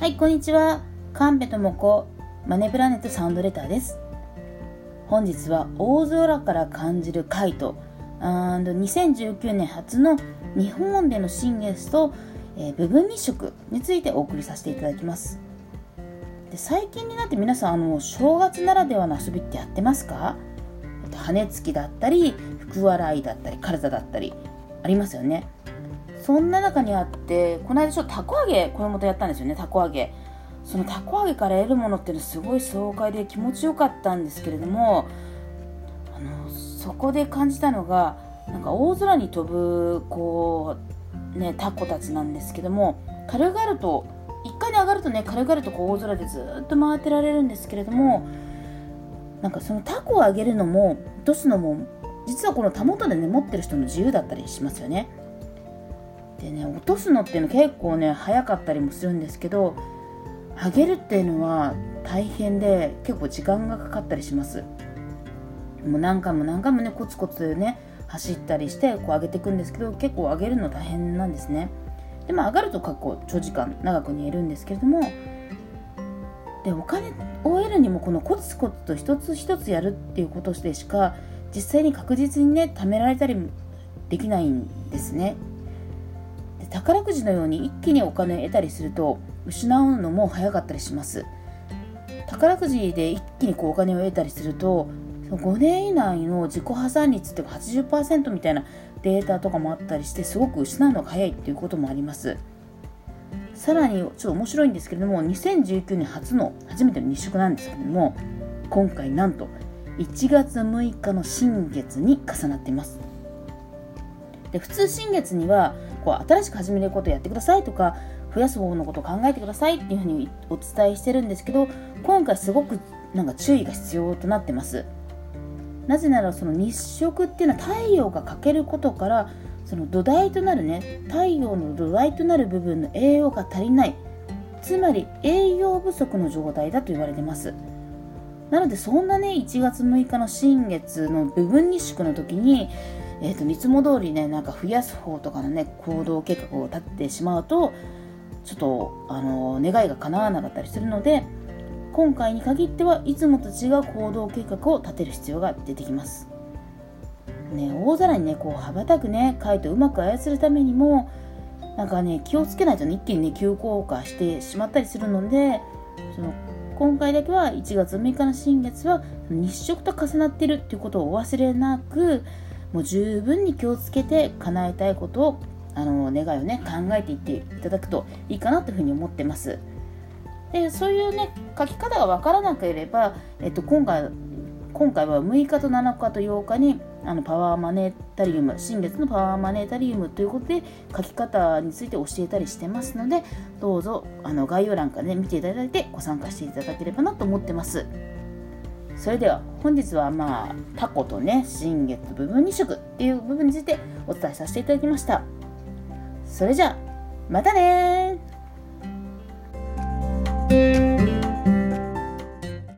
はい、こんにちは。カンペともこ、マネプラネットサウンドレターです。本日は大空から感じるカイト、2019年初の日本での新月と、えー、部分日食についてお送りさせていただきます。で最近になって皆さんあの正月ならではの遊びってやってますか？羽根つきだったり福笑いだったり体だったりありますよねそんな中にあってこの間ちょっとたこ揚げ子供とやったんですよねたこ揚げそのたこ揚げから得るものっていうのはすごい爽快で気持ちよかったんですけれどもあのそこで感じたのがなんか大空に飛ぶこうねタコたちなんですけども軽々と1回に上がるとね軽々とこう大空でずっと回ってられるんですけれどもなんかそのタコを上げるのも落とすのも実はこのたもとでね持ってる人の自由だったりしますよね。でね落とすのっていうの結構ね早かったりもするんですけど上げるっていうのは大変で結構時間がかかったりします。もう何回も何回もねコツコツね走ったりしてこう上げていくんですけど結構上げるの大変なんですね。でも上がると結構長時間長く煮えるんですけれどもでお金を得るにもこのコツコツと一つ一つやるっていうことでしか実際に確実にね貯められたりできないんですね。宝くじのように一気にお金を得たりすると失うのも早かったりします。宝くじで一気にこうお金を得たりすると5年以内の自己破産率って80%みたいなデータとかもあったりしてすごく失うのが早いっていうこともあります。さらにちょっと面白いんですけれども2019年初の初めての日食なんですけれども今回なんと1月6日の新月に重なっています。で普通新月にはこう新しく始めることやってくださいとか増やす方法のことを考えてくださいっていうふうにお伝えしてるんですけど今回すごくなんか注意が必要となってます。なぜならその日食っていうのは太陽が欠けることからその土台となるね太陽の土台となる部分の栄養が足りない。つまり栄養不足の状態だと言われてます。なのでそんなね1月6日の新月の部分日食の時にえーと、いつも通りねなんか増やす方とかのね行動計画を立ってしまうとちょっとあの願いが叶わなかったりするので今回に限ってはいつもと違う行動計画を立てる必要が出てきます。ね、大空にねこう羽ばたくね貝とうまく操るためにもなんかね気をつけないと、ね、一気にね急降下してしまったりするのでその今回だけは1月6日の新月は日食と重なってるっていうことをお忘れなくもう十分に気をつけて叶えたいことをあの願いをね考えていっていただくといいかなというふうに思ってます。でそういうね書き方が分からなければ、えっと、今回今回は6日と7日と8日にあのパワーマネータリウム新月のパワーマネータリウムということで書き方について教えたりしてますのでどうぞあの概要欄からね見ていただいてご参加していただければなと思ってます。それでは本日はまあタコとね新月部分2色っていう部分についてお伝えさせていただきました。それじゃあまたね